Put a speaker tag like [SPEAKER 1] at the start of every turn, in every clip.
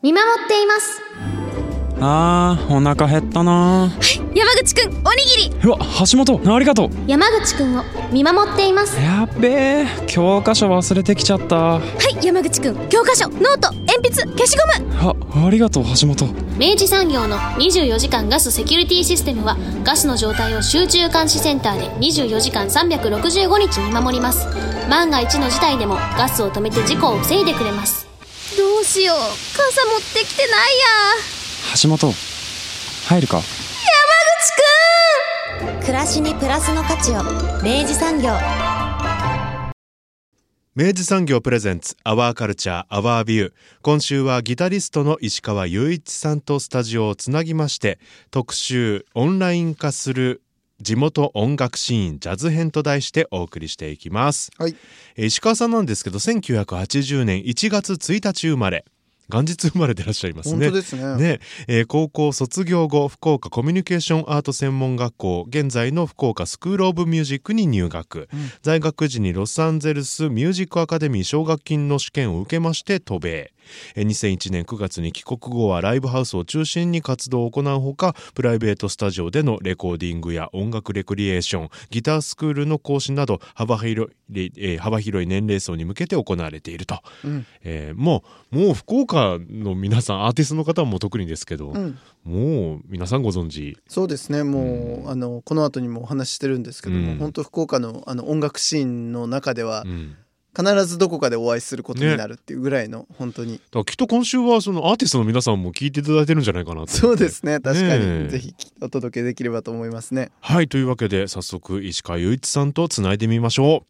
[SPEAKER 1] 見守っています。
[SPEAKER 2] あーお腹減ったな。
[SPEAKER 1] 山口くんおにぎり。
[SPEAKER 2] うわ橋本ありがとう。
[SPEAKER 1] 山口くんを見守っています。
[SPEAKER 2] やっべえ教科書忘れてきちゃった。
[SPEAKER 1] はい山口くん教科書ノート鉛筆消しゴム。
[SPEAKER 2] あありがとう橋本。
[SPEAKER 3] 明治産業の24時間ガスセキュリティシステムはガスの状態を集中監視センターで24時間365日見守ります。万が一の事態でもガスを止めて事故を防いでくれます
[SPEAKER 1] どうしよう。傘持ってきてないや。
[SPEAKER 2] 橋本入るか？
[SPEAKER 1] 山口くん！
[SPEAKER 4] 暮らしにプラスの価値を。明治産業。
[SPEAKER 5] 明治産業プレゼンツアワーカルチャーアワービュー今週はギタリストの石川雄一さんとスタジオをつなぎまして特集オンライン化する地元音楽シーンジャズ編と題してお送りしていきます、
[SPEAKER 6] はい。
[SPEAKER 5] えー石川さんなんですけど1980年1月1日生まれ。元日生まれでいらっしゃいますね。
[SPEAKER 6] 本当ですね。
[SPEAKER 5] ね。えー高校卒業後福岡コミュニケーションアート専門学校現在の福岡スクール・オブ・ミュージックに入学、在学時にロサンゼルスミュージックアカデミー奨学金の試験を受けまして渡米。えー2001年9月に帰国後はライブハウスを中心に活動を行うほかプライベートスタジオでのレコーディングや音楽レクリエーションギタースクールの講師など幅広い,、えー幅広い年齢層に向けて行われていると、
[SPEAKER 6] うん。
[SPEAKER 5] えーもうもう福岡の皆さんアーティストの方も特にですけど、
[SPEAKER 6] うん。
[SPEAKER 5] もう皆さんご存知？
[SPEAKER 6] そうですね。もう、あのこの後にもお話ししてるんですけども、
[SPEAKER 5] うん。
[SPEAKER 6] 本当福岡のあの音楽シーンの中では
[SPEAKER 5] うん
[SPEAKER 6] 必ずどこかでお会いすることになるっていうぐらいの、本当に。
[SPEAKER 5] だからきっと今週はそのアーティストの皆さんも聞いていただいてるんじゃないかな
[SPEAKER 6] そうですね。確かに、
[SPEAKER 5] ねえ。
[SPEAKER 6] ぜひお届けできればと思いますね。
[SPEAKER 5] はいというわけで早速石川雄一さんとつないでみましょう。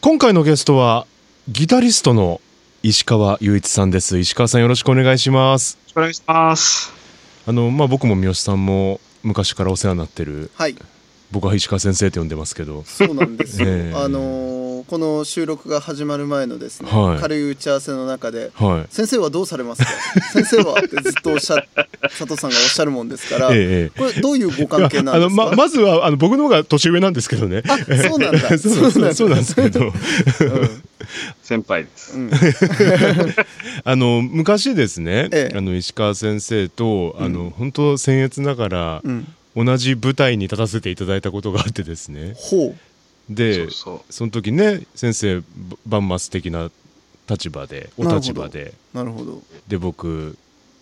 [SPEAKER 5] 今回のゲストはギタリストの石川雄一さんです。石川さんよろしくお願いします。
[SPEAKER 7] お願いします。
[SPEAKER 5] あのまあ僕も三好さんも昔からお世話になってる
[SPEAKER 6] はい
[SPEAKER 5] 僕は石川先生と呼んでますけど。
[SPEAKER 6] そうなんですよ、
[SPEAKER 5] ええ。
[SPEAKER 6] あのーこの収録が始まる前のですね、
[SPEAKER 5] はい。
[SPEAKER 6] 軽い打ち合わせの中で
[SPEAKER 5] はい。
[SPEAKER 6] 先生はどうされますか？先生はってずっとおっしゃ佐藤さんがおっしゃるもんですから、
[SPEAKER 5] ええええ。
[SPEAKER 6] これどういうご関係なん
[SPEAKER 5] あ
[SPEAKER 6] ですか？
[SPEAKER 5] のままずはあの僕の方が年上なんですけどね。
[SPEAKER 6] あそうなんだ。
[SPEAKER 5] そうそうそうなんですけど。
[SPEAKER 7] 先輩です。
[SPEAKER 6] うん。
[SPEAKER 5] あの昔ですね、
[SPEAKER 6] ええ。
[SPEAKER 5] あの石川先生と、あの本当僭越ながら、
[SPEAKER 6] うん
[SPEAKER 5] 同じ舞台に立たせていただいたことがあってですね。
[SPEAKER 6] ほ
[SPEAKER 5] で
[SPEAKER 7] そうそう。
[SPEAKER 5] その時ね先生バ万末的な立場でお立場で。
[SPEAKER 6] うなるほど。
[SPEAKER 5] で僕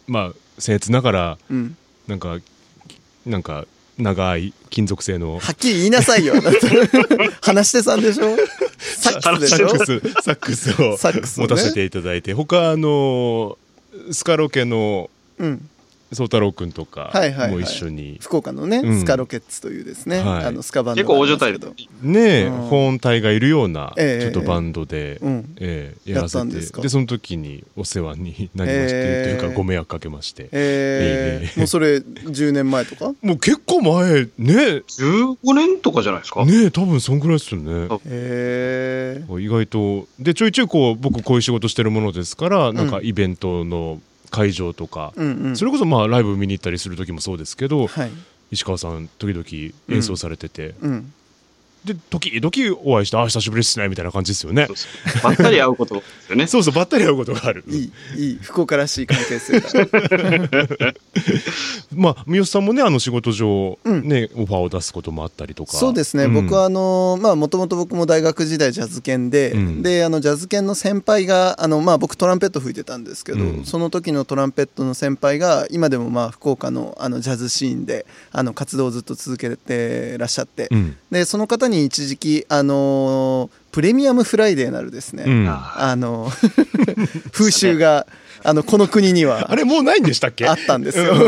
[SPEAKER 5] まあ僭越ながら
[SPEAKER 6] うん。
[SPEAKER 5] なんかなんか長い金属製の
[SPEAKER 6] はっきり言いなさいよ。話し手さんでしょ？サックスでしょ？
[SPEAKER 5] サックスサックスを
[SPEAKER 6] サックス
[SPEAKER 5] 持たせていただいて。他あのスカロケの
[SPEAKER 6] うん
[SPEAKER 5] 宗太郎くんとか
[SPEAKER 6] はいはいはい。
[SPEAKER 5] も一緒に、
[SPEAKER 6] 福岡のね、
[SPEAKER 5] うん。
[SPEAKER 6] スカロケッツというですね、
[SPEAKER 5] はい。
[SPEAKER 6] あのスカバンド
[SPEAKER 7] 結構大所帯
[SPEAKER 5] ねえ、
[SPEAKER 6] うん。
[SPEAKER 5] 保温隊がいるようなち
[SPEAKER 6] ええ
[SPEAKER 5] ょっとバンドで、
[SPEAKER 6] うん。
[SPEAKER 5] ええやらせ
[SPEAKER 6] て。たんですか？
[SPEAKER 5] でその時にお世話になりまして、
[SPEAKER 6] ええ
[SPEAKER 5] というかご迷惑かけまして、
[SPEAKER 6] えー
[SPEAKER 5] ええ。
[SPEAKER 6] もうそれ10年前とか？
[SPEAKER 5] もう結構前ね。
[SPEAKER 7] 15年とかじゃないですか？
[SPEAKER 5] ねえ多分そんぐらいですよね。
[SPEAKER 7] あ
[SPEAKER 6] へえ。
[SPEAKER 5] 意外と。でちょいちょいこう僕こういう仕事してるものですからなんかイベントの会場とか、
[SPEAKER 6] うんうん。
[SPEAKER 5] それこそまあライブ見に行ったりする時もそうですけど、
[SPEAKER 6] はい。
[SPEAKER 5] 石川さん時々演奏されてて、
[SPEAKER 6] うん
[SPEAKER 5] で時々お会いして「あ久しぶりっすね」みたいな感じですよね。
[SPEAKER 7] そうそう。ばったり会うことですよね。
[SPEAKER 5] そうそうばったり会うことがある。
[SPEAKER 6] いいいい福岡らしい関係性だ。
[SPEAKER 5] まあ三好さんもねあの仕事上、
[SPEAKER 6] うん。
[SPEAKER 5] ねオファーを出すこともあったりとか。
[SPEAKER 6] そうですね、
[SPEAKER 5] ん。
[SPEAKER 6] 僕はあのまあもともと僕も大学時代ジャズ研で、
[SPEAKER 5] うん。
[SPEAKER 6] であのジャズ研の先輩があのまあ僕トランペット吹いてたんですけど、
[SPEAKER 5] うん。
[SPEAKER 6] その時のトランペットの先輩が今でもまあ福岡のあのジャズシーンであの活動をずっと続けてらっしゃって、
[SPEAKER 5] うん
[SPEAKER 6] でその方に一時期あのプレミアムフライデーなるですね、
[SPEAKER 5] うん。
[SPEAKER 6] あの 風習があのこの国には
[SPEAKER 5] あれもうないんでしたっけ？
[SPEAKER 6] あったんですよ。
[SPEAKER 5] うん。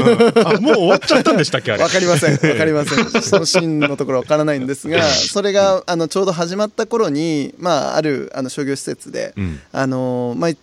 [SPEAKER 5] あもう終わっちゃったんでしたっけあれ？
[SPEAKER 6] わかりません。わかりません。そのシーンのところわからないんですが、それがあのちょうど始まった頃に、まああるあの商業施設で、
[SPEAKER 5] うん。
[SPEAKER 6] あの毎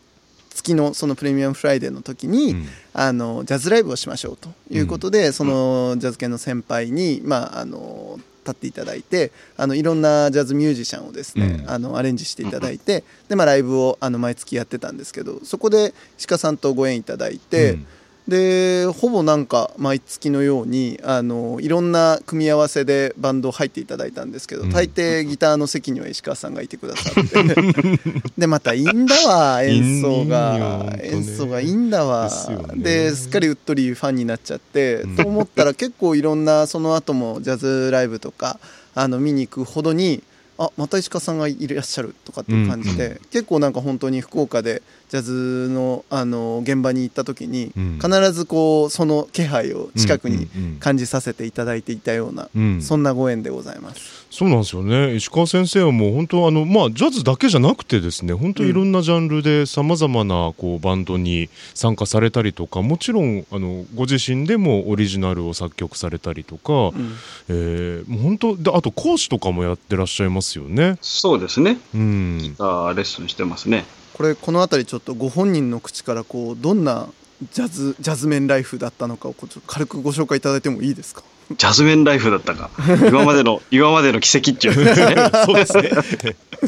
[SPEAKER 6] 月のそのプレミアムフライデーの時に、
[SPEAKER 5] うん。
[SPEAKER 6] あのジャズライブをしましょうということで、そのジャズ系の先輩にまああの立っていただいてあのいろんなジャズミュージシャンをですね、
[SPEAKER 5] うん。
[SPEAKER 6] あのアレンジしていただいて、でまあライブをあの毎月やってたんですけどそこで鹿さんとご縁いただいて、
[SPEAKER 5] うん
[SPEAKER 6] でほぼなんか毎月のようにあのいろんな組み合わせでバンド入っていただいたんですけど、
[SPEAKER 5] うん。
[SPEAKER 6] 大抵ギターの席には石川さんがいてくださって。でまたいいんだわ演奏が。
[SPEAKER 5] ね
[SPEAKER 6] 演奏がいいんだわ。
[SPEAKER 5] です
[SPEAKER 6] っかりうっとりファンになっちゃって、
[SPEAKER 5] うん。
[SPEAKER 6] と思ったら結構いろんなその後もジャズライブとかあの見に行くほどにあまた石川さんがいらっしゃるとかっていう感じで、
[SPEAKER 5] うん。
[SPEAKER 6] 結構なんか本当に福岡でジャズのあの現場に行った時に、
[SPEAKER 5] うん。
[SPEAKER 6] 必ずこうその気配を近くに
[SPEAKER 5] うんうんうん。
[SPEAKER 6] 感じさせていただいていたような、
[SPEAKER 5] うん。
[SPEAKER 6] そんなご縁でございます。
[SPEAKER 5] そうなんですよね石川先生はもう本当あのまあジャズだけじゃなくてですね本当いろんなジャンルでさまざまなこうバンドに参加されたりとかもちろんあのご自身でもオリジナルを作曲されたりとか、
[SPEAKER 6] うん
[SPEAKER 5] えーもう本当であと講師とかもやってらっしゃいますよね。
[SPEAKER 7] そうですね。
[SPEAKER 5] うん
[SPEAKER 7] ギターレッスンしてますね。
[SPEAKER 6] これこの辺りちょっとご本人の口からこうどんなジャズジャズメンライフだったのかをこうちょっと軽くご紹介いただいてもいいですか？
[SPEAKER 7] ジャズメンライフだったか。今までの、今までの奇跡っていうんですね。
[SPEAKER 5] そうです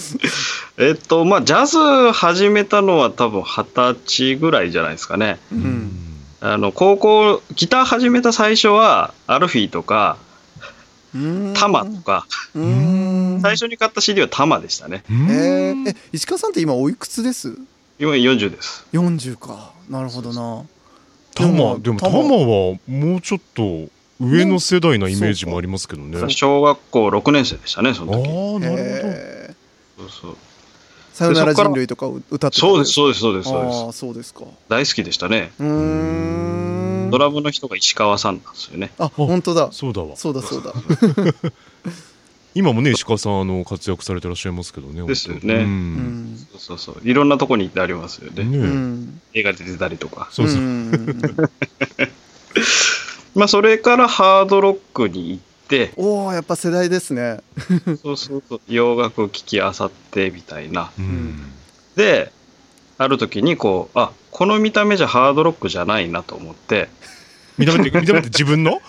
[SPEAKER 5] ね。
[SPEAKER 7] えっと、まあ、ジャズ始めたのは多分二十歳ぐらいじゃないですかね。
[SPEAKER 6] うん
[SPEAKER 7] あの、高校、ギター始めた最初は、アルフィーとか、タマとか、
[SPEAKER 6] うーん
[SPEAKER 7] 最初に買った CD はタマでしたね。
[SPEAKER 6] え石川さんって今おいくつです？
[SPEAKER 7] 今40です。
[SPEAKER 6] 40かなるほどな
[SPEAKER 5] タマでもタマはもうちょっと上の世代なイメージもありますけどね。あ
[SPEAKER 7] 小学校6年生でしたね、そ
[SPEAKER 5] あ
[SPEAKER 7] の時。
[SPEAKER 5] ーなる
[SPEAKER 6] えー
[SPEAKER 7] そうそう
[SPEAKER 6] さよなら人類とかを歌ってた
[SPEAKER 7] そうです、そうです、そうです、そうです
[SPEAKER 6] あ。あそうですか
[SPEAKER 7] 大好きでしたね。
[SPEAKER 6] うーん
[SPEAKER 7] ドラムの人が石川さんなんですよね。
[SPEAKER 6] あ本当だ
[SPEAKER 5] ほど。そうだわ。
[SPEAKER 6] そうだそうだ
[SPEAKER 5] 今もね石川さんあの活躍されてらっしゃいますけどね。
[SPEAKER 7] ですよね
[SPEAKER 5] う。
[SPEAKER 6] うんん
[SPEAKER 7] そうそうそう。いろんなとこに行ってありますよね。映画で出たりとか。
[SPEAKER 5] そうそう。
[SPEAKER 6] ん
[SPEAKER 7] まあ、それからハードロックに行って、
[SPEAKER 6] おおやっぱ世代ですね。
[SPEAKER 7] そうそうそう、洋楽聴きあさってみたいな。
[SPEAKER 5] うん。
[SPEAKER 7] で、ある時にこう、あ、この見た目じゃハードロックじゃないなと思って、
[SPEAKER 5] 見た目って 見た目って自分の？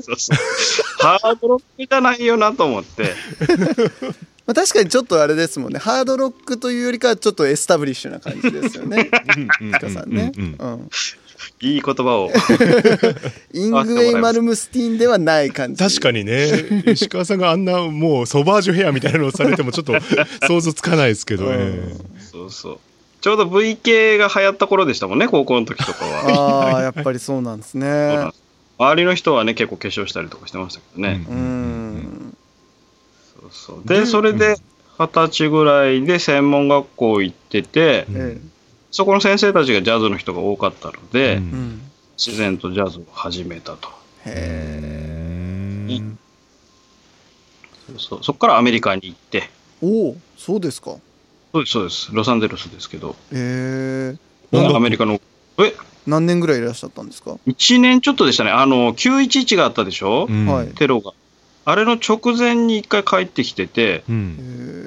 [SPEAKER 7] そうそう。ハードロックじゃないよなと思って、
[SPEAKER 6] まあ、確かにちょっとあれですもんね。ハードロックというよりかはちょっとエスタブリッシュな感じですよね。石川さんね、
[SPEAKER 5] うんうん
[SPEAKER 6] うん
[SPEAKER 7] いい言葉を。
[SPEAKER 6] イングウェイ・マルムスティーンではない感じ。
[SPEAKER 5] 確かにね。石川さんがあんなもうソバージュヘアみたいなのをされてもちょっと想像つかないですけど、
[SPEAKER 6] うん。
[SPEAKER 5] え
[SPEAKER 7] そうそう。ちょうど V 系が流行った頃でしたもんね、高校の時とかは。
[SPEAKER 6] ああやっぱりそうなんですね。
[SPEAKER 7] 周りの人はね、結構化粧したりとかしてましたけどね。
[SPEAKER 5] う
[SPEAKER 6] うん。
[SPEAKER 7] そうそう。で、それで二十歳ぐらいで専門学校行ってて、
[SPEAKER 5] うん
[SPEAKER 6] え
[SPEAKER 7] そこの先生たちがジャズの人が多かったので、
[SPEAKER 5] うん。
[SPEAKER 7] 自然とジャズを始めたと。
[SPEAKER 6] へえ
[SPEAKER 7] そうそう。そこからアメリカに行って、
[SPEAKER 6] おおそうですか。
[SPEAKER 7] そうです、そうです。ロサンゼルスですけど、
[SPEAKER 6] ええ
[SPEAKER 7] アメリカの、え、
[SPEAKER 6] 何年ぐらいいらっしゃったんですか、
[SPEAKER 7] 1年ちょっとでしたね。あの、911があったでしょ、
[SPEAKER 5] うん。
[SPEAKER 6] はい。
[SPEAKER 7] テロが。あれの直前に一回帰ってきてて、
[SPEAKER 5] うん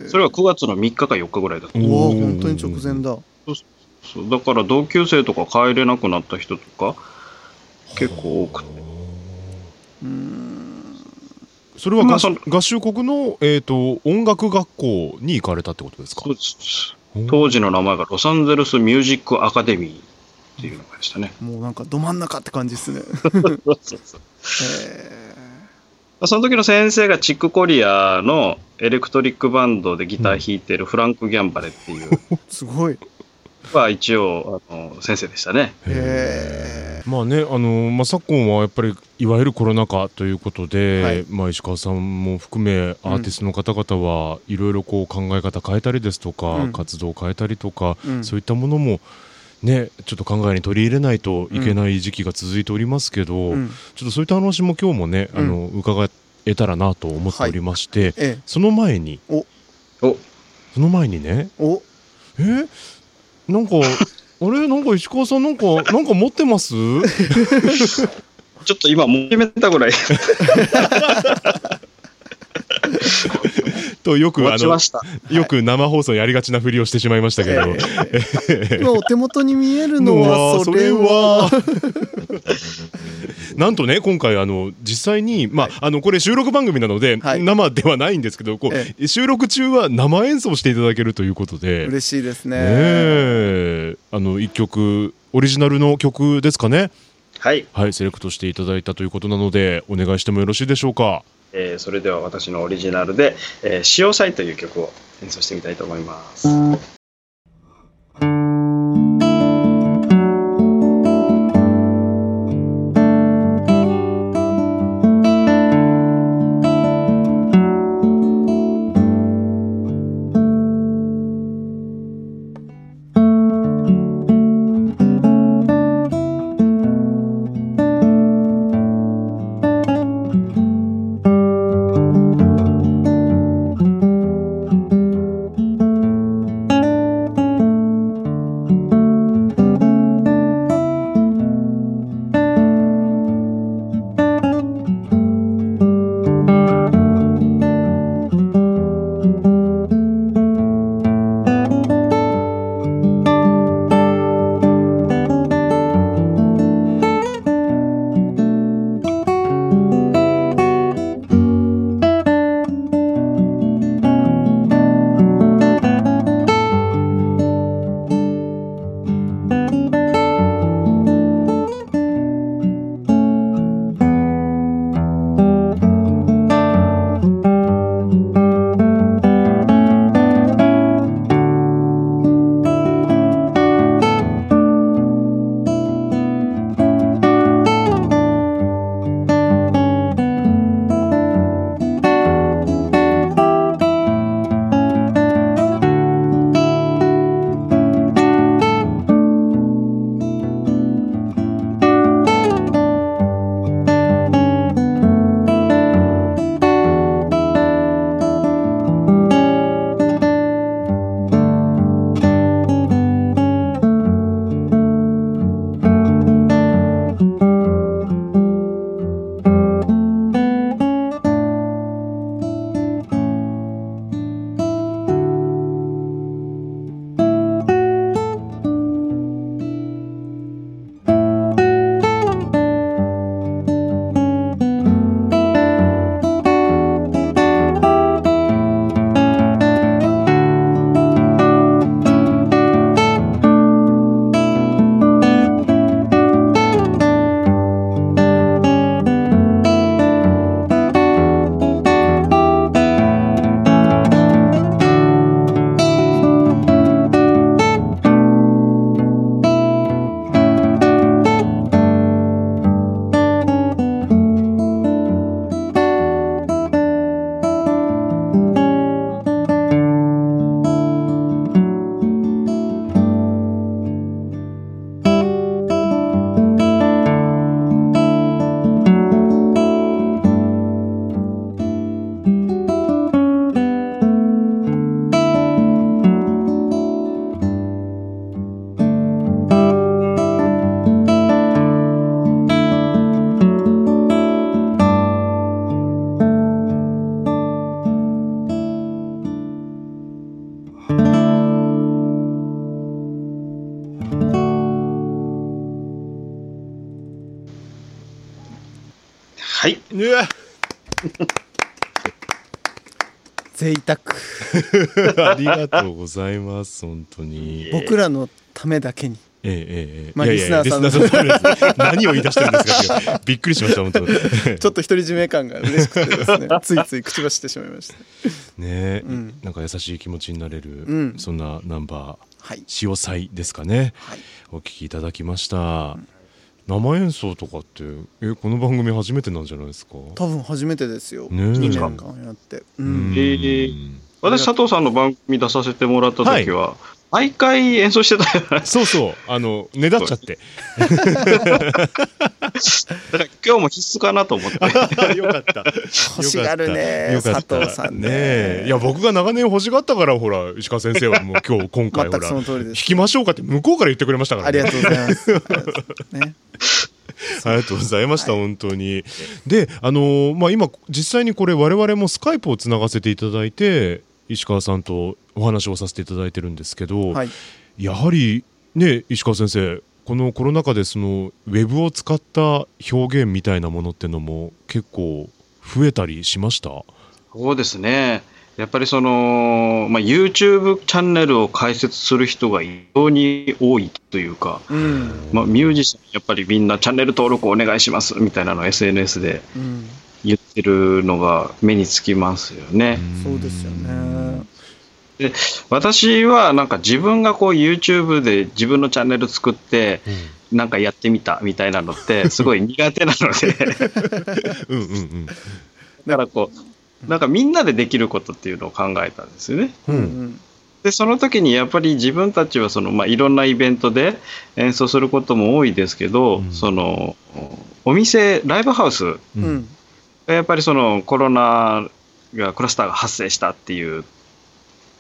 [SPEAKER 6] え
[SPEAKER 7] それは9月の3日か4日ぐらいだった。
[SPEAKER 6] えおお本当に直前だ。
[SPEAKER 7] そうだから同級生とか帰れなくなった人とか結構多くて。
[SPEAKER 6] うん。
[SPEAKER 5] それは合,、
[SPEAKER 7] まあその
[SPEAKER 5] 合衆国の、えー、と音楽学校に行かれたってことですか？
[SPEAKER 7] 当時の名前がロサンゼルスミュージックアカデミーっていうのがでしたね。
[SPEAKER 6] もうなんかど真ん中って感じですね。え
[SPEAKER 7] その時の先生がチックコリアのエレクトリックバンドでギター弾いてるフランク・ギャンバレっていう。
[SPEAKER 6] え すごい
[SPEAKER 7] は一応あの先生でしたね。
[SPEAKER 6] へ
[SPEAKER 5] まあねあの、まあ、昨今はやっぱりいわゆるコロナ禍ということで、
[SPEAKER 6] はい。
[SPEAKER 5] まあ、石川さんも含めアーティストの方々はいろいろこう考え方変えたりですとか、
[SPEAKER 6] うん。
[SPEAKER 5] 活動を変えたりとか、
[SPEAKER 6] うん。
[SPEAKER 5] そういったものもねちょっと考えに取り入れないといけない時期が続いておりますけど、
[SPEAKER 6] うん。
[SPEAKER 5] ちょっとそういった話も今日もね、
[SPEAKER 6] うん。
[SPEAKER 5] あの伺えたらなと思っておりまして、
[SPEAKER 6] え
[SPEAKER 5] その前に。
[SPEAKER 7] お。
[SPEAKER 5] その前にね。
[SPEAKER 6] え？
[SPEAKER 5] なんかあれ？なんか石川さんなんかなんか持ってます？
[SPEAKER 7] ちょっと今、もう決めたぐらい。
[SPEAKER 5] とよくあの。よく生放送やりがちなふりをしてしまいましたけど、
[SPEAKER 6] 今お手元に見えるのはそれは。
[SPEAKER 5] なんとね今回あの実際にまああのこれ収録番組なので、
[SPEAKER 6] はい。
[SPEAKER 5] 生ではないんですけどこう、
[SPEAKER 6] え。
[SPEAKER 5] 収録中は生演奏していただけるということで。
[SPEAKER 6] 嬉しいですね。
[SPEAKER 5] ねえ。あの一曲オリジナルの曲ですかね。
[SPEAKER 7] はい、
[SPEAKER 5] はいセレクトしていただいたということなのでお願いしてもよろしいでしょうか
[SPEAKER 7] えーそれでは私のオリジナルで「えー、潮祭」という曲を演奏してみたいと思います。
[SPEAKER 6] 贅沢。
[SPEAKER 5] ありがとうございます本当に。
[SPEAKER 6] 僕らのためだけに。
[SPEAKER 5] ええええええ。
[SPEAKER 6] まあリスナーさん
[SPEAKER 5] の何を言い出してるんですかびっくりしました本当。ね
[SPEAKER 6] ちょっと独り占め感が嬉しくてですね。ついつい口走ってしまいました。
[SPEAKER 5] え、
[SPEAKER 6] うん。
[SPEAKER 5] なんか優しい気持ちになれる、
[SPEAKER 6] うん。
[SPEAKER 5] そんなナンバー
[SPEAKER 6] はい「
[SPEAKER 5] 潮祭」ですかね、
[SPEAKER 6] はい。
[SPEAKER 5] お聞きいただきました、生演奏とかってえこの番組初めてなんじゃないですか？
[SPEAKER 6] 多分初めてですよ。
[SPEAKER 5] ねえ。
[SPEAKER 6] 2年間やって。う
[SPEAKER 5] うん。
[SPEAKER 6] ん
[SPEAKER 7] えー私、佐藤さんの番組出させてもらった時は、毎回演奏してた
[SPEAKER 5] そうそう。あのねだっちゃって。
[SPEAKER 7] か。だから今日も必須かなと思って。
[SPEAKER 5] よかった。
[SPEAKER 6] 欲しがるね
[SPEAKER 5] よかった。
[SPEAKER 6] 佐藤さんね。
[SPEAKER 5] え。いや僕が長年欲しがったからほら石川先生はもう今日今回 ほら
[SPEAKER 6] その通りです。
[SPEAKER 5] 弾きましょうかって向こうから言ってくれましたからね。
[SPEAKER 6] ありがとうございます。ありがとうございますね。
[SPEAKER 5] ありがとうございました、本当に。で、あのーまあ、今、実際にこれ、我々もスカイプをつながせていただいて、石川さんとお話をさせていただいてるんですけど、
[SPEAKER 6] はい。
[SPEAKER 5] やはり、ね、石川先生、このコロナ禍でそのウェブを使った表現みたいなものってのも結構増えたりしました？
[SPEAKER 7] そうですね。やっぱりその、まあ、YouTube チャンネルを開設する人が異常に多いというか、
[SPEAKER 6] うん。
[SPEAKER 7] まあ、ミュージシャン、やっぱりみんなチャンネル登録お願いしますみたいなのを SNS で
[SPEAKER 6] うん
[SPEAKER 7] 言ってるのが目につきますよね。
[SPEAKER 6] そうですよね。
[SPEAKER 7] 私はなんか自分がこう YouTube で自分のチャンネル作って、なんかやってみたみたいなのってすごい苦手なので、
[SPEAKER 5] うんうんうん。
[SPEAKER 7] だからこう、なんかみんなでできることっていうのを考えたんですよね。
[SPEAKER 6] うん。うん
[SPEAKER 7] でその時にやっぱり自分たちはその、まあ、いろんなイベントで演奏することも多いですけど、
[SPEAKER 5] うん。
[SPEAKER 7] そのお店ライブハウスが
[SPEAKER 6] うん
[SPEAKER 7] やっぱりそのコロナがクラスターが発生したっていう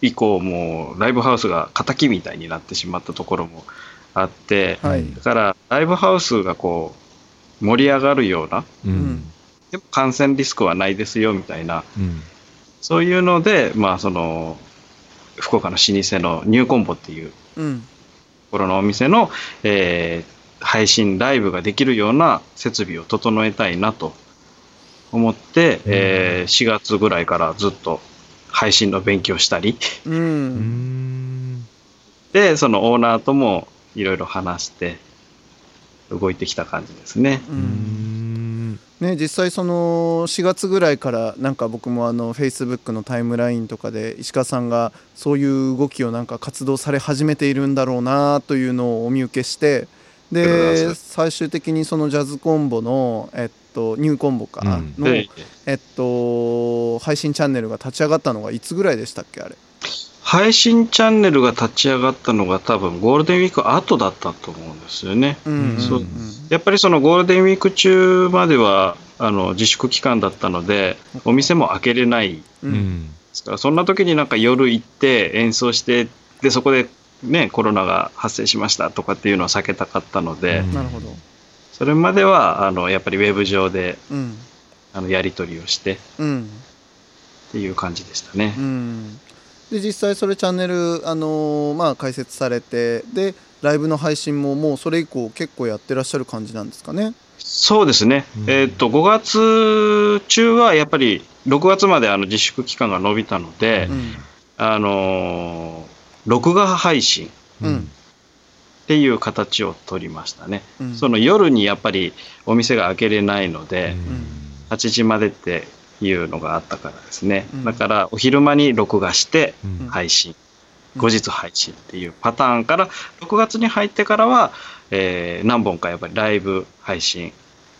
[SPEAKER 7] 以降もうライブハウスが敵みたいになってしまったところもあって、
[SPEAKER 6] はい。
[SPEAKER 7] だからライブハウスがこう盛り上がるような
[SPEAKER 5] うん
[SPEAKER 6] うん。
[SPEAKER 7] でも感染リスクはないですよみたいな
[SPEAKER 5] うん。
[SPEAKER 7] そういうので、まあ、その福岡の老舗のニューコンボっていう
[SPEAKER 6] うん。
[SPEAKER 7] ところのお店の、えー配信ライブができるような設備を整えたいなと思って、えー4月ぐらいからずっと配信の勉強したり。
[SPEAKER 6] う
[SPEAKER 5] うん。ん
[SPEAKER 7] でそのオーナーともいろいろ話して動いてきた感じですね。
[SPEAKER 6] う
[SPEAKER 5] うん。ん
[SPEAKER 6] ね、実際その4月ぐらいからなんか僕もあの Facebook のタイムラインとかで石川さんがそういう動きをなんか活動され始めているんだろうなというのをお見受けしてで最終的にそのジャズコンボの、えっと、ニューコンボか。
[SPEAKER 5] うん。
[SPEAKER 6] の、
[SPEAKER 7] で
[SPEAKER 6] えっと、配信チャンネルが立ち上がったのがいつぐらいでしたっけあれ？
[SPEAKER 7] 配信チャンネルが立ち上がったのが多分ゴールデンウィーク後だったと思うんですよね。
[SPEAKER 6] うん
[SPEAKER 7] そうん。やっぱりそのゴールデンウィーク中まではあの自粛期間だったのでお店も開けれない。で
[SPEAKER 6] う
[SPEAKER 5] うん。ん
[SPEAKER 7] すからそんな時になんか夜行って演奏してでそこでねコロナが発生しましたとかっていうのを避けたかったので、
[SPEAKER 5] うん。
[SPEAKER 6] なるほど、
[SPEAKER 7] それまではあのやっぱりウェブ上で
[SPEAKER 6] うん。
[SPEAKER 7] あのやり取りをして
[SPEAKER 6] うん。
[SPEAKER 7] っていう感じでしたね。
[SPEAKER 6] うん、で実際それチャンネル、あのーまあ、開設されてでライブの配信ももうそれ以降結構やってらっしゃる感じなんですかね？
[SPEAKER 7] そうですね、
[SPEAKER 5] うん。
[SPEAKER 7] えーっと5月中はやっぱり6月まであの自粛期間が延びたので、
[SPEAKER 6] うん。
[SPEAKER 7] あのー録画配信
[SPEAKER 6] うん。
[SPEAKER 7] っていう形を取りましたね、
[SPEAKER 6] うん。
[SPEAKER 7] その夜にやっぱりお店が開けれないので、8時までっていうのがあったからですね、
[SPEAKER 6] うん。
[SPEAKER 7] だからお昼間に録画して
[SPEAKER 5] うん。
[SPEAKER 7] 配信、
[SPEAKER 6] うん。
[SPEAKER 7] 後日配信っていうパターンから6月に入ってからは、えー何本かやっぱりライブ配信。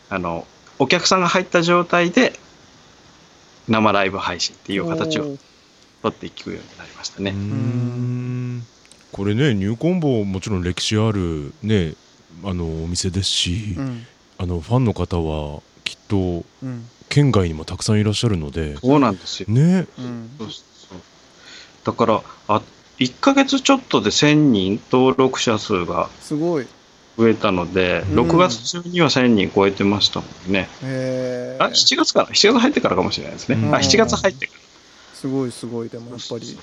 [SPEAKER 7] あのお客さんが入った状態で生ライブ配信っていう形を取っていくようになりましたね。
[SPEAKER 5] うんこれねニューコンボもちろん歴史あるねあのお店ですし、
[SPEAKER 6] うん。
[SPEAKER 5] あのファンの方はきっと
[SPEAKER 6] うん。
[SPEAKER 5] 県外にもたくさんいらっしゃるので
[SPEAKER 7] そうなんですよ。
[SPEAKER 5] ね。
[SPEAKER 6] うん。
[SPEAKER 7] そうそうだからあ1ヶ月ちょっとで1000人登録者数が
[SPEAKER 6] すごい。
[SPEAKER 7] 増えたので、
[SPEAKER 6] うん。
[SPEAKER 7] 6月中には1000人超えてましたもんね。あ7月から7月入ってからかもしれないですね。
[SPEAKER 5] うん。
[SPEAKER 7] あ7月入ってか
[SPEAKER 6] すごいすごいでもや
[SPEAKER 7] ら
[SPEAKER 6] っぱり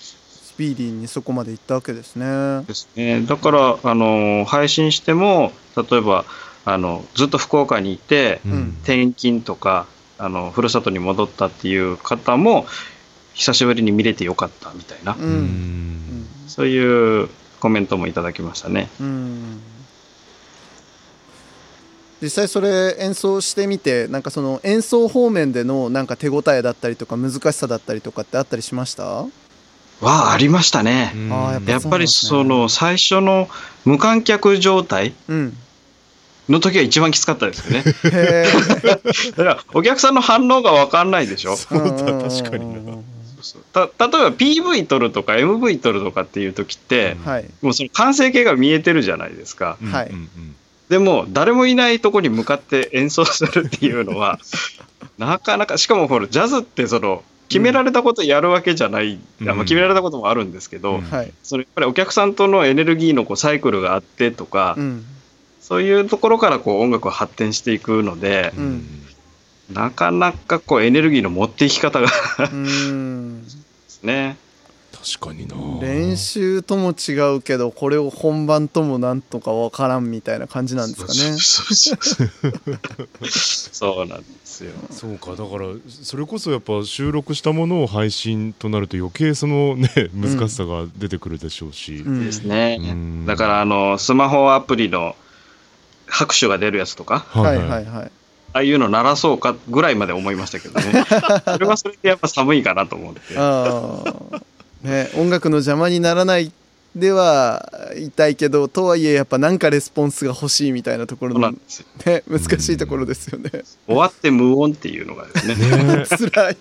[SPEAKER 6] スピーディーにそこまで行ったわけですね。
[SPEAKER 7] ですね。だからあの配信しても例えばあのずっと福岡にいて
[SPEAKER 6] ん
[SPEAKER 7] 転勤とかあのふるさとに戻ったっていう方も久しぶりに見れてよかったみたいな、
[SPEAKER 6] う
[SPEAKER 5] うんん
[SPEAKER 7] そういうコメントもいただきましたね。
[SPEAKER 6] うん実際それ演奏してみてなんかその演奏方面でのなんか手応えだったりとか難しさだったりとかってあったりしました？
[SPEAKER 7] わあありましたね。
[SPEAKER 5] うん。
[SPEAKER 6] やっぱ
[SPEAKER 7] りその最初の無観客状態
[SPEAKER 6] うん。
[SPEAKER 7] の時が一番きつかったですよね。
[SPEAKER 6] へ
[SPEAKER 7] だからお客さんの反応が分かんないでしょ？
[SPEAKER 5] そうだ
[SPEAKER 6] ー
[SPEAKER 5] 確かにな。
[SPEAKER 7] た例えば PV 撮るとか MV 撮るとかっていう時って、
[SPEAKER 6] はい。
[SPEAKER 7] もうその完成形が見えてるじゃないですか。
[SPEAKER 5] うん
[SPEAKER 6] はい
[SPEAKER 7] でも誰もいないとこに向かって演奏するっていうのは なかなかしかもほらジャズってその決められたことやるわけじゃない、
[SPEAKER 5] うん。
[SPEAKER 7] あまあ決められたこともあるんですけど、
[SPEAKER 5] うん。
[SPEAKER 6] はい。
[SPEAKER 7] そのやっぱりお客さんとのエネルギーのこうサイクルがあってとか、
[SPEAKER 6] うん。
[SPEAKER 7] そういうところからこう音楽は発展していくので、
[SPEAKER 6] うん。
[SPEAKER 7] なかなかこうエネルギーの持っていき方が
[SPEAKER 6] うん。
[SPEAKER 7] ですね。
[SPEAKER 5] 確かにな。
[SPEAKER 6] 練習とも違うけどこれを本番ともなんとかわからんみたいな感じなんですかね。
[SPEAKER 7] そう なんですよ。
[SPEAKER 5] そうかだからそれこそやっぱ収録したものを配信となると余計そのね難しさが出てくるでしょうし、
[SPEAKER 6] うん。
[SPEAKER 7] ですね。
[SPEAKER 5] うん。
[SPEAKER 7] だからあのスマホアプリの拍手が出るやつとか、
[SPEAKER 6] はいはいはい。
[SPEAKER 7] ああいうの鳴らそうかぐらいまで思いましたけどね。それはそれでやっぱ寒いかなと思って。
[SPEAKER 6] ね音楽の邪魔にならないでは痛いけどとはいえやっぱなんかレスポンスが欲しいみたいなところの
[SPEAKER 7] んですよ。
[SPEAKER 6] ね難しいところですよね。
[SPEAKER 7] 終わって無音っていうのがですね。
[SPEAKER 5] ね
[SPEAKER 6] 辛い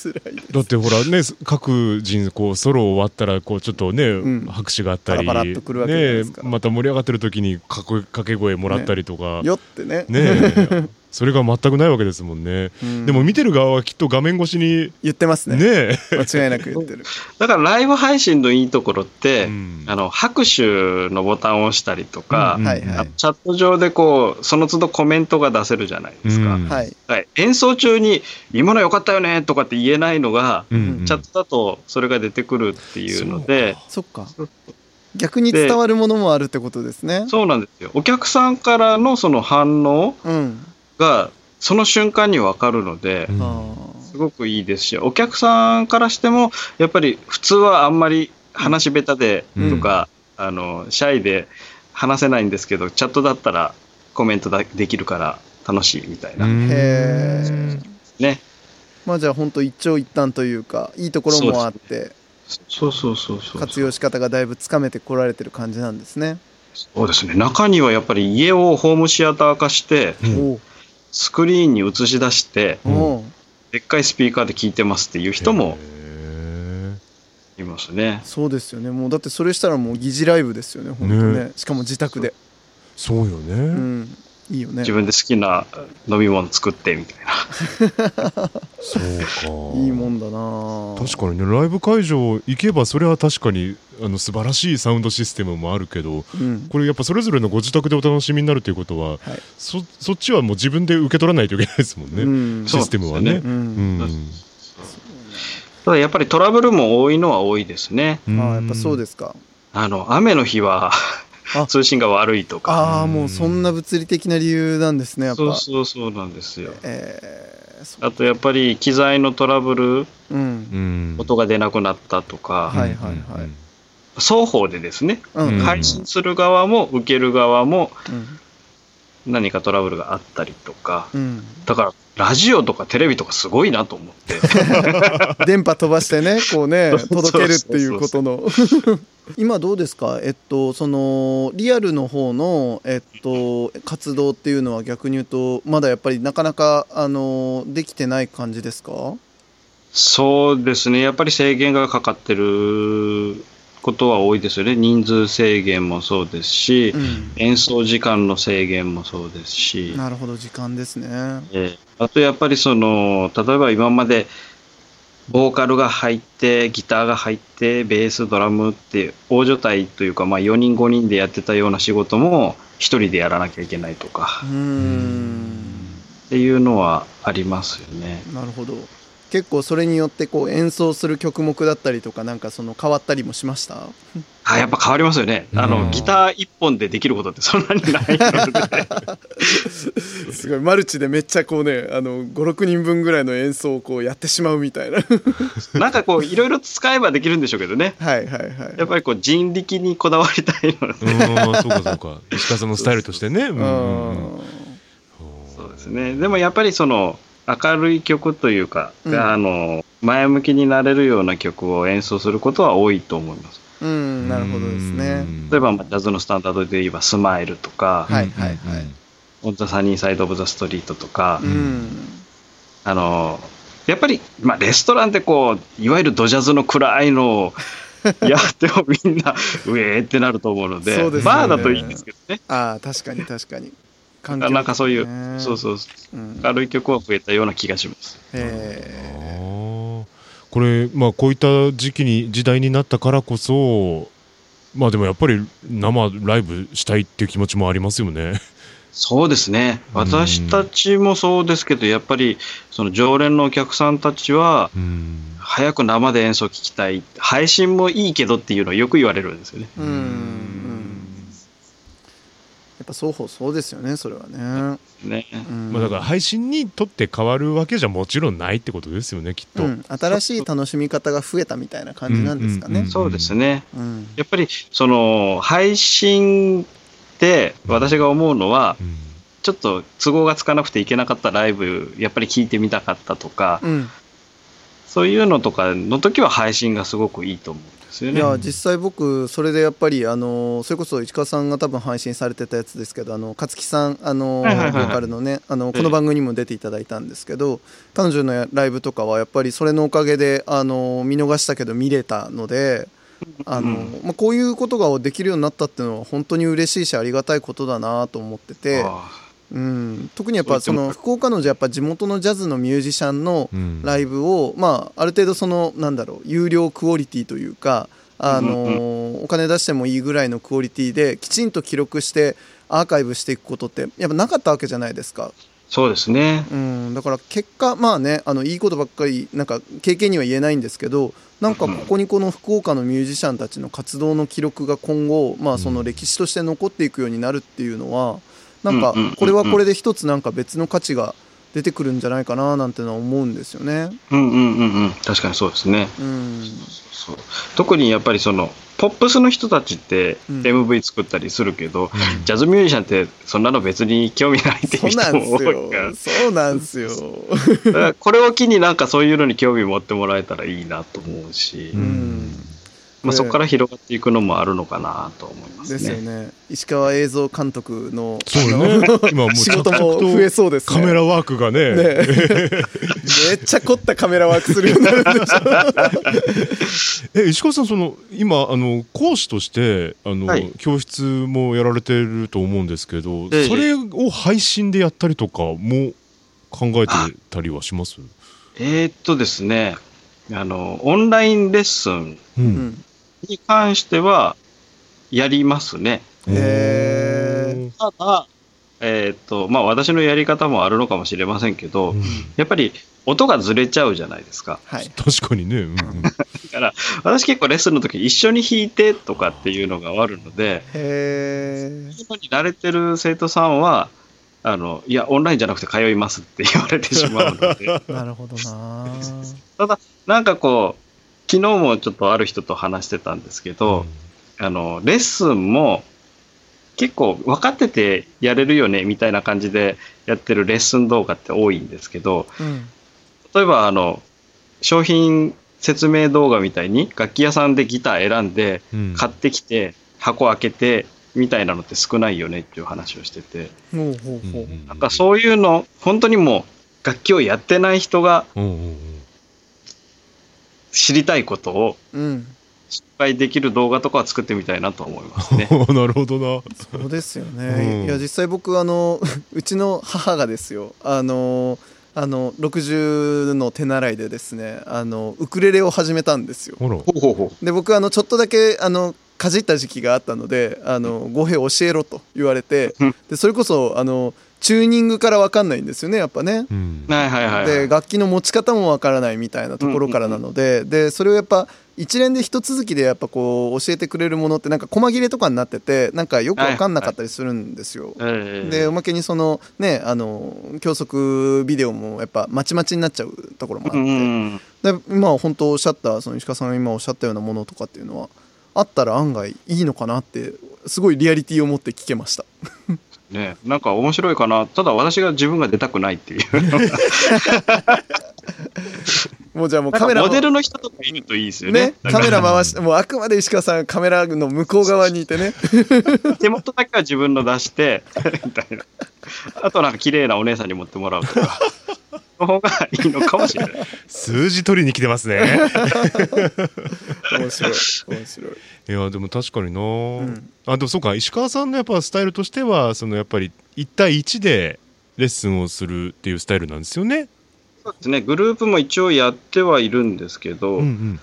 [SPEAKER 6] 辛いです。
[SPEAKER 5] だってほらね各人こうソロ終わったらこうちょっとね、
[SPEAKER 6] ん。
[SPEAKER 5] 拍手があったり
[SPEAKER 6] パラパラっとくるわけじゃないですか。
[SPEAKER 5] ねまた盛り上がってる時にかこ掛け声もらったりとか。ね。
[SPEAKER 6] よってね
[SPEAKER 5] え それが全くないわけですもんね、
[SPEAKER 6] うん。
[SPEAKER 5] でも見てる側はきっと画面越しに
[SPEAKER 6] 言ってますね。
[SPEAKER 5] ねえ。
[SPEAKER 6] 間違いなく言ってる。
[SPEAKER 7] だからライブ配信のいいところって、
[SPEAKER 5] うん。
[SPEAKER 7] あの拍手のボタンを押したりとか、
[SPEAKER 5] うん。
[SPEAKER 6] はいはい。
[SPEAKER 7] チャット上でこうその都度コメントが出せるじゃないですか。
[SPEAKER 5] うん。
[SPEAKER 6] はい。
[SPEAKER 7] はい、演奏中に「今の良かったよね」とかって言えないのが、
[SPEAKER 5] うん
[SPEAKER 7] チャットだとそれが出てくるっていうので、
[SPEAKER 6] そっか。逆に伝わるものもあるってことですね。
[SPEAKER 7] そうなんですよ。お客さんからのその反応
[SPEAKER 6] うん
[SPEAKER 7] がその瞬間に分かるので、
[SPEAKER 5] うん。
[SPEAKER 6] あ
[SPEAKER 7] すごくいいですしお客さんからしてもやっぱり普通はあんまり話下手でとか、あのシャイで話せないんですけどチャットだったらコメントだできるから楽しいみたいな、
[SPEAKER 6] へえ
[SPEAKER 7] ね。
[SPEAKER 6] まあじゃあ本当一長一短というかいいところもあって
[SPEAKER 7] そうそうそうそう
[SPEAKER 6] 活用し方がだいぶつかめてこられてる感じなんですね。
[SPEAKER 7] そうですね。中にはやっぱり家をホームシアター化して
[SPEAKER 5] うん
[SPEAKER 7] スクリーンに映し出して
[SPEAKER 6] おう
[SPEAKER 7] でっかいスピーカーで聞いてますっていう人も
[SPEAKER 5] へ
[SPEAKER 7] いますね。
[SPEAKER 6] そうですよね。もうだってそれしたらもう疑似ライブですよね本当ね。
[SPEAKER 5] ね。
[SPEAKER 6] しかも自宅で。
[SPEAKER 5] そうよね、
[SPEAKER 6] うんいいよね。
[SPEAKER 7] 自分で好きな飲み物作ってみたいな。
[SPEAKER 5] そうか。
[SPEAKER 6] いいもんだな。
[SPEAKER 5] 確かにねライブ会場行けばそれは確かにあの素晴らしいサウンドシステムもあるけど
[SPEAKER 6] うん。
[SPEAKER 5] これやっぱそれぞれのご自宅でお楽しみになるということは、
[SPEAKER 6] はい。
[SPEAKER 5] そそっちはもう自分で受け取らないといけないですもんね、
[SPEAKER 6] うん。
[SPEAKER 5] システムはね。
[SPEAKER 6] う
[SPEAKER 5] うん。ん。
[SPEAKER 7] ただやっぱりトラブルも多いのは多いですね。
[SPEAKER 5] うん
[SPEAKER 6] ああやっぱそうですか。
[SPEAKER 7] あの雨の日は
[SPEAKER 6] あ
[SPEAKER 7] 通信が悪いとか。
[SPEAKER 6] ああもうそんな物理的な理由なんですねやっぱ。
[SPEAKER 7] そうそうそうなんですよ。
[SPEAKER 6] えーそ
[SPEAKER 7] あとやっぱり機材のトラブル
[SPEAKER 6] うん。
[SPEAKER 5] うん
[SPEAKER 7] 音が出なくなったとか、
[SPEAKER 6] はいはいはい。
[SPEAKER 7] 双方でですね、
[SPEAKER 6] うん。
[SPEAKER 5] うん
[SPEAKER 7] 配信する側も受ける側も
[SPEAKER 6] うん。
[SPEAKER 7] 何かトラブルがあったりとか。
[SPEAKER 6] うん。
[SPEAKER 7] だからラジオとかテレビとかすごいなと思って。
[SPEAKER 6] 電波飛ばしてねこうね届けるっていうことの。今どうですか？えっとそのリアルの方のえっと活動っていうのは逆に言うとまだやっぱりなかなかあのできてない感じですか？
[SPEAKER 7] そうですね。やっぱり制限がかかってることは多いですよね。人数制限もそうですし、
[SPEAKER 6] うん。
[SPEAKER 7] 演奏時間の制限もそうですし、
[SPEAKER 6] なるほど時間ですね。
[SPEAKER 7] えーあとやっぱりその例えば今までボーカルが入ってギターが入ってベースドラムって大所帯というか、まあ、4人5人でやってたような仕事も1人でやらなきゃいけないとか。
[SPEAKER 6] うーん。
[SPEAKER 7] っていうのはありますよね。
[SPEAKER 6] なるほど結構それによってこう演奏する曲目だったりとかなんかその変わったりもしました？
[SPEAKER 7] あやっぱ変わりますよね。あ
[SPEAKER 5] うん。
[SPEAKER 7] のギター1本でできることってそんなにないので。
[SPEAKER 6] すごいマルチでめっちゃこうねあの56人分ぐらいの演奏をこうやってしまうみたいな。
[SPEAKER 7] なんかこういろいろ使えばできるんでしょうけどね。
[SPEAKER 6] はいはいはい。
[SPEAKER 7] やっぱりこう人力にこだわりたいので。
[SPEAKER 5] うんそうかそうか。石川さんのスタイルとしてね。うん
[SPEAKER 7] そうですね。でもやっぱりその明るい曲というか、
[SPEAKER 6] うん。
[SPEAKER 7] あの前向きになれるような曲を演奏することは多いと思います。
[SPEAKER 6] うんなるほどですね。
[SPEAKER 7] 例えばまあジャズのスタンダードで言えば「スマイル」とか
[SPEAKER 6] はいはい。はい「
[SPEAKER 7] オン・ザ・サニー・サイド・オブ・ザ・ストリート」とか、
[SPEAKER 6] うん。
[SPEAKER 7] あのやっぱり、まあ、レストランってこういわゆるドジャズの暗いのを やってもみんなうえーってなると思うので
[SPEAKER 6] そうでね。
[SPEAKER 7] バーだといいんですけどね。
[SPEAKER 6] ああ確かに確かに環
[SPEAKER 7] なかなかそういう、
[SPEAKER 6] ね
[SPEAKER 7] そうそう
[SPEAKER 6] うん
[SPEAKER 7] 明るい曲は増えたような気がします。
[SPEAKER 6] へ
[SPEAKER 5] あーこれまあこういった時期に時代になったからこそまあでもやっぱり生ライブしたいっていう気持ちもありますよね。
[SPEAKER 7] そうですね。私たちもそうですけど、やっぱり、その常連のお客さんたちは、
[SPEAKER 5] うん。
[SPEAKER 7] 早く生で演奏聞きたい。配信もいいけどっていうのをよく言われるんですよね。
[SPEAKER 6] うんぱ双方そうですよねそれはね、
[SPEAKER 7] ね。
[SPEAKER 6] うん
[SPEAKER 5] まあだから配信にとって変わるわけじゃもちろんないってことですよねきっと。
[SPEAKER 6] うん、新しい楽しみ方が増えたみたいな感じなんですかね。
[SPEAKER 7] そうですね。
[SPEAKER 6] うん
[SPEAKER 7] やっぱり、その、配信で私が思うのは、
[SPEAKER 5] うん
[SPEAKER 7] ちょっと都合がつかなくていけなかったライブ、やっぱり聞いてみたかったとか、
[SPEAKER 6] うん
[SPEAKER 7] そういうのとかの時は配信がすごくいいと思うんですよね。
[SPEAKER 6] いや実際僕それでやっぱりあのそれこそ市川さんが多分配信されてたやつですけどあの勝木さんあのボ
[SPEAKER 7] はいはいはいはい
[SPEAKER 6] ーカルのねあのこの番組にも出ていただいたんですけど彼女のライブとかはやっぱりそれのおかげであの見逃したけど見れたのであの、まあ、こういうことができるようになったっていうのは本当に嬉しいしありがたいことだなと思ってて。
[SPEAKER 7] あ
[SPEAKER 6] うん、特にやっぱその福岡のやっぱ地元のジャズのミュージシャンの
[SPEAKER 5] うん。
[SPEAKER 6] ライブを、まあ、ある程度そのなんだろう有料クオリティというか、あの
[SPEAKER 7] うん
[SPEAKER 6] お金出してもいいぐらいのクオリティできちんと記録してアーカイブしていくことってやっぱなかったわけじゃないですか、
[SPEAKER 7] そうですね。
[SPEAKER 6] うん、だから結果まあねあのいいことばっかりなんか経験には言えないんですけどなんかここにこの福岡のミュージシャンたちの活動の記録が今後、まあ、その歴史として残っていくようになるっていうのはなんか
[SPEAKER 7] うんうんうんうん
[SPEAKER 6] これはこれで一つなんか別の価値が出てくるんじゃないかななんてのは思うんですよね。
[SPEAKER 7] うんうんうんうん。確かにそうですね。
[SPEAKER 6] うん
[SPEAKER 7] そう特にやっぱりその、ポップスの人たちって
[SPEAKER 6] うん
[SPEAKER 7] MV 作ったりするけど、ジャズミュージシャンってそんなの別に興味ないっていう人
[SPEAKER 6] そうなん
[SPEAKER 7] も
[SPEAKER 6] です
[SPEAKER 7] 多いから
[SPEAKER 6] よ。そうなんですよ。
[SPEAKER 7] これを機になんかそういうのに興味持ってもらえたらいいなと思うし、
[SPEAKER 6] うん
[SPEAKER 7] まあ、そこから広がっていくのもあるのかなと思いますね。
[SPEAKER 6] ですよね。石川映像監督の
[SPEAKER 5] そうね。今もう
[SPEAKER 6] 仕事も増えそうですね。
[SPEAKER 5] カメラワークがね。
[SPEAKER 6] ね。めっちゃ凝ったカメラワークするようになる。んでしょ。
[SPEAKER 5] え石川さんその今あの講師としてあの、
[SPEAKER 7] はい。
[SPEAKER 5] 教室もやられてると思うんですけど、
[SPEAKER 7] ええ。
[SPEAKER 5] それを配信でやったりとかも考えてたりはします？
[SPEAKER 7] えーっとですね、あの、オンラインレッスンに関してはやりますね。
[SPEAKER 6] へ
[SPEAKER 7] ただ、えーっと、まあ私のやり方もあるのかもしれませんけど、
[SPEAKER 5] うん
[SPEAKER 7] やっぱり音がずれちゃうじゃないですか。
[SPEAKER 6] はい。
[SPEAKER 5] 確かにね、うんうん
[SPEAKER 7] だから、私結構レッスンの時一緒に弾いてとかっていうのがあるので、
[SPEAKER 6] へ
[SPEAKER 7] そういうのに慣れてる生徒さんは、あの、いや、オンラインじゃなくて通いますって言われてしまうので、
[SPEAKER 6] え。なるほどな。
[SPEAKER 7] ただ、なんかこう、昨日もちょっとある人と話してたんですけど、あの、レッスンも結構分かっててやれるよねみたいな感じでやってるレッスン動画って多いんですけど、
[SPEAKER 6] うん。
[SPEAKER 7] 例えばあの、商品説明動画みたいに楽器屋さんでギター選んで
[SPEAKER 5] うん
[SPEAKER 7] 買ってきて箱開けてみたいなのって少ないよねっていう話をしてて。なんかそういうの、本当にもう楽器をやってない人が
[SPEAKER 5] うんうんうん
[SPEAKER 7] 知りたいことを
[SPEAKER 6] うん。
[SPEAKER 7] 失敗できる動画とかは作ってみたいなと思いますね。
[SPEAKER 5] なるほどな。
[SPEAKER 6] そうですよね。
[SPEAKER 5] うん
[SPEAKER 6] いや実際僕あの うちの母がですよ。あのあの60の手習いでですねあのウクレレを始めたんですよ。で僕あのちょっとだけあのかじった時期があったのであの語弊教えろと言われて
[SPEAKER 7] うん
[SPEAKER 6] でそれこそあのチューニングから分かんないんですよねやっぱね。
[SPEAKER 5] うん
[SPEAKER 7] う。はいはいはいはい。
[SPEAKER 6] で楽器の持ち方もわからないみたいなところからなので、でそれをやっぱ一連で一続きでやっぱこう教えてくれるものってなんか細切れとかになっててなんかよくわかんなかったりするんですよ。
[SPEAKER 7] ええ
[SPEAKER 6] でおまけにそのねあの教則ビデオもやっぱまちまちになっちゃうところもあって、
[SPEAKER 7] うん
[SPEAKER 6] で今本当おっしゃったその石川さんが今おっしゃったようなものとかっていうのはあったら案外いいのかなってすごいリアリティを持って聞けました。
[SPEAKER 7] ね、なんか面白いかな。ただ私が自分が出たくないっていう。
[SPEAKER 6] もうじゃあもうカメラ
[SPEAKER 7] モデルの人とかいるといいですよね。
[SPEAKER 6] ね、カメラ回してもうあくまで石川さんカメラの向こう側にいてね
[SPEAKER 7] 手元だけは自分の出して、みたいな。あとなんか綺麗なお姉さんに持ってもらうとか。の方がいいのかもしれない。
[SPEAKER 5] 数字取りに来てますね。
[SPEAKER 6] 面白い面白い
[SPEAKER 5] いやでも確かにな、
[SPEAKER 6] ん
[SPEAKER 5] あでもそうか石川さんのやっぱスタイルとしてはそのやっぱり1対1でレッスンをするっていうスタイルなんですよね。
[SPEAKER 7] そうですね。グループも一応やってはいるんですけど、
[SPEAKER 5] うんうん、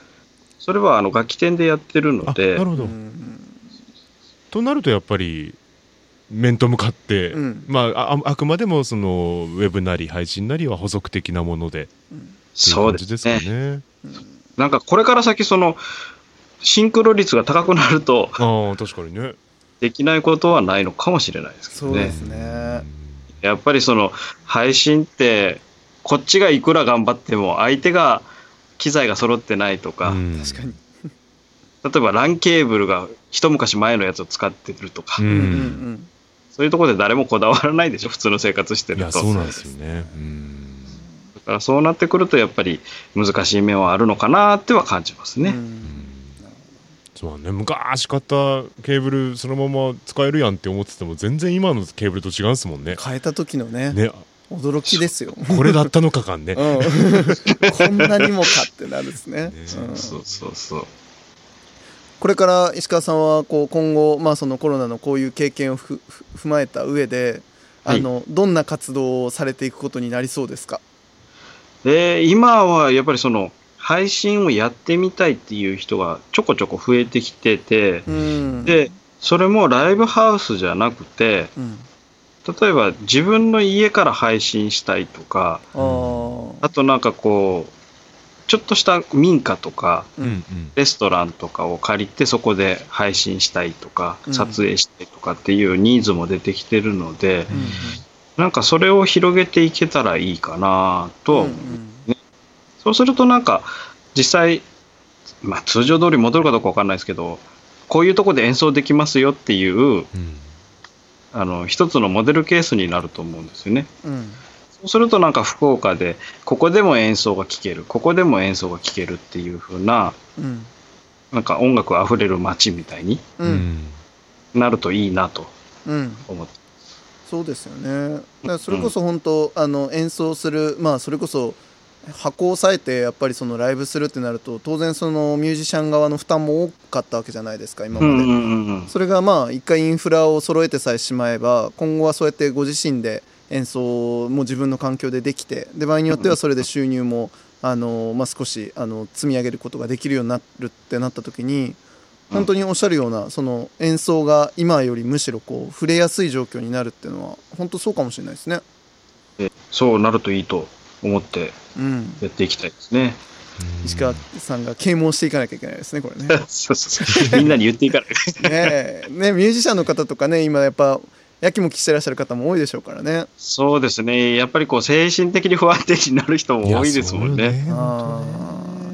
[SPEAKER 7] それはあの楽器店でやってるの
[SPEAKER 5] あ
[SPEAKER 7] で
[SPEAKER 5] なる、ほど。
[SPEAKER 6] うん
[SPEAKER 5] となるとやっぱり面と向かって、
[SPEAKER 6] うん。
[SPEAKER 5] まあああくまでもそのウェブなり配信なりは補足的なもので。
[SPEAKER 7] そうで
[SPEAKER 5] 感じですす
[SPEAKER 7] ね。
[SPEAKER 5] かね。
[SPEAKER 7] なんかこれから先、その、シンクロ率が高くなると、
[SPEAKER 5] ああ確かにね。
[SPEAKER 7] できないことはないのかもしれないですけどね。
[SPEAKER 6] そうで。すね。
[SPEAKER 7] やっぱりその、配信って、こっちがいくら頑張っても、相手が、機材が揃ってないとか、
[SPEAKER 5] うん。
[SPEAKER 6] 確かに。
[SPEAKER 7] 例えば LAN ケーブルが一昔前のやつを使ってるとか、
[SPEAKER 5] う
[SPEAKER 6] うんうん
[SPEAKER 5] ん
[SPEAKER 7] そういうところで誰もこだわらないでしょ、普通の生活して
[SPEAKER 5] い
[SPEAKER 7] ると。
[SPEAKER 5] やそうなんですよね。うん
[SPEAKER 7] だからそうなってくると、やっぱり難しい面はあるのかなっては感じますね。
[SPEAKER 6] うんうん
[SPEAKER 5] そうだね昔買ったケーブルそのまま使えるやんって思ってても全然今のケーブルと違うんですもんね。
[SPEAKER 6] 変えた時のね
[SPEAKER 5] ね
[SPEAKER 6] 驚きですよ
[SPEAKER 5] これだったのか感ね。
[SPEAKER 6] うん こんなにもかってなるんですね。うん
[SPEAKER 7] そうそうそう。
[SPEAKER 6] これから石川さんはこう今後、まあ、そのコロナのこういう経験をふふ踏まえた上であの、どんな活動をされていくことになりそうですか、
[SPEAKER 7] で、今はやっぱりその、配信をやってみたいっていう人がちょこちょこ増えてきてて、
[SPEAKER 6] うん、
[SPEAKER 7] で、それもライブハウスじゃなくて、
[SPEAKER 6] うん、
[SPEAKER 7] 例えば自分の家から配信したいとか、
[SPEAKER 6] あ
[SPEAKER 7] となんかこう、ちょっとした民家とか、
[SPEAKER 6] う
[SPEAKER 5] うん。ん
[SPEAKER 7] レストランとかを借りてそこで配信したいとか、
[SPEAKER 6] うん。
[SPEAKER 7] 撮影したいとかっていうニーズも出てきてるので、
[SPEAKER 6] うん
[SPEAKER 7] なんかそれを広げていけたらいいかなとは思う、
[SPEAKER 6] うん。
[SPEAKER 7] そうするとなんか実際、まあ通常通り戻るかどうかわかんないですけど、こういうとこで演奏できますよっていう、
[SPEAKER 5] うん。
[SPEAKER 7] あの、一つのモデルケースになると思うんですよね。
[SPEAKER 6] うん
[SPEAKER 7] そうするとなんか福岡で、ここでも演奏が聴ける、ここでも演奏が聴けるっていう風な、
[SPEAKER 6] うん。
[SPEAKER 7] なんか音楽あふれる街みたいに
[SPEAKER 6] う
[SPEAKER 5] うん。ん
[SPEAKER 7] なるといいなと
[SPEAKER 6] うん。
[SPEAKER 7] 思って。
[SPEAKER 6] そうですよね。だからそれこそ本当、あの演奏するまあそれこそ箱を押さえてやっぱりそのライブするってなると当然そのミュージシャン側の負担も多かったわけじゃないですか今まで、
[SPEAKER 7] うんうんうんうん。
[SPEAKER 6] それがまあ一回インフラを揃えてさえしまえば今後はそうやってご自身で演奏も自分の環境でできてで場合によってはそれで収入もあの、まあ、少しあの積み上げることができるようになるってなった時に本当におっしゃるようなその演奏が今よりむしろこう触れやすい状況になるっていうのは本当そうかもしれないですね。
[SPEAKER 7] でそうなるといいと思って
[SPEAKER 6] うん、
[SPEAKER 7] やっていきたいですね。
[SPEAKER 6] 石川さんが啓蒙していかなきゃいけないですねこれね。
[SPEAKER 7] そうそうそう。みんなに言っていかない。
[SPEAKER 6] ねえねミュージシャンの方とかね今やっぱやきもきしてらっしゃる方も多いでしょうからね。
[SPEAKER 7] そうですね。やっぱりこう精神的に不安定になる人も多いですもんね。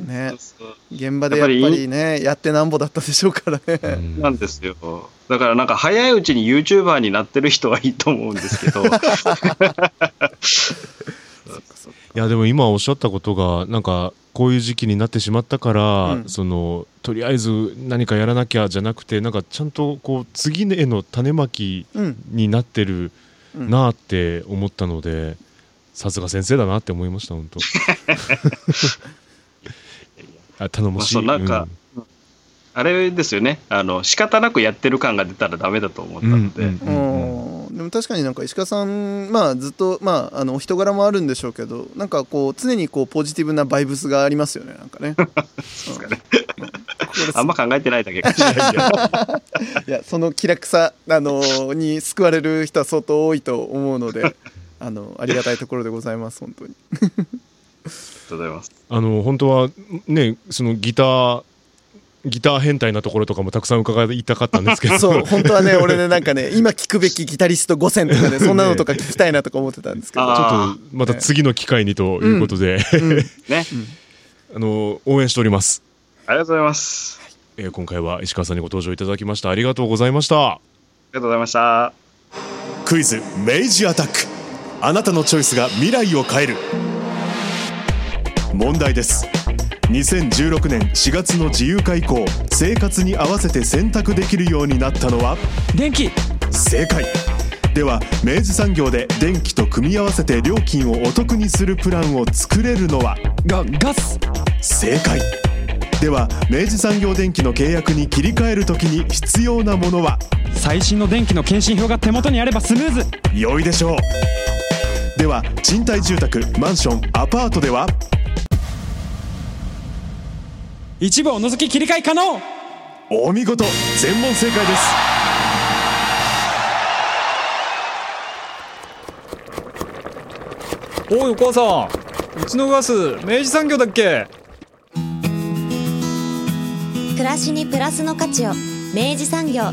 [SPEAKER 6] ね
[SPEAKER 7] そう
[SPEAKER 6] 現場でやっぱりねやってなんぼだったでしょうからね。
[SPEAKER 7] なんですよ。だからなんか早いうちに YouTuber になってる人はいいと思うんですけど、
[SPEAKER 5] いやでも今おっしゃったことがなんかこういう時期になってしまったから、
[SPEAKER 6] うん。
[SPEAKER 5] そのとりあえず何かやらなきゃじゃなくてなんかちゃんとこう次への種まき
[SPEAKER 6] うん。
[SPEAKER 5] になってる
[SPEAKER 6] うん。
[SPEAKER 5] なって思ったので、さすが先生だなって思いました本当。あ頼もしい、
[SPEAKER 7] まあなんかあれですよね。あの、仕方なくやってる感が出たらダメだと思った
[SPEAKER 5] うん
[SPEAKER 7] ので、
[SPEAKER 5] うんうん。
[SPEAKER 6] うんでも確かになんか石川さんまあずっとまああのお人柄もあるんでしょうけどなんかこう常にこうポジティブなバイブスがありますよねなんかね。
[SPEAKER 7] ですかね
[SPEAKER 6] うんこれ
[SPEAKER 7] あんま考えてないだけかもしれないけど。
[SPEAKER 6] いやその気楽さあのに救われる人は相当多いと思うのであのありがたいところでございます本当に。
[SPEAKER 7] ありがとうございます。
[SPEAKER 5] あの本当はねそのギターギター変態なところとかもたくさん伺いたかったんですけど。
[SPEAKER 6] そう本当はね俺ねなんかね今聞くべきギタリスト5選とかねそんなのとか聞きたいなとか思ってたんですけど。
[SPEAKER 7] あ
[SPEAKER 5] ちょっとまた次の機会にということで、
[SPEAKER 6] うん。
[SPEAKER 7] ね。
[SPEAKER 5] あの応援しております、
[SPEAKER 7] ありがとうございます。
[SPEAKER 5] えー今回は石川さんにご登場いただきました。ありがとうございました。
[SPEAKER 7] ありがとうございました。
[SPEAKER 8] クイズ明治アタック。あなたのチョイスが未来を変える。問題です2016年4月の自由化以降生活に合わせて選択できるようになったのは？
[SPEAKER 2] 電気。
[SPEAKER 8] 正解。では明治産業で電気と組み合わせて料金をお得にするプランを作れるのは？
[SPEAKER 2] がガス。
[SPEAKER 8] 正解。では明治産業電機の契約に切り替えるときに必要なものは？
[SPEAKER 2] 最新の電気の検診票が手元にあればスムーズ。
[SPEAKER 8] 良いでしょう。では賃貸住宅マンションアパートでは？
[SPEAKER 2] 一部を除き切り替え可能。
[SPEAKER 8] お見事。全問正解です。
[SPEAKER 9] おいお母さん。うちのガス明治産業だっけ？
[SPEAKER 4] 暮らしにプラスの価値を明治産業。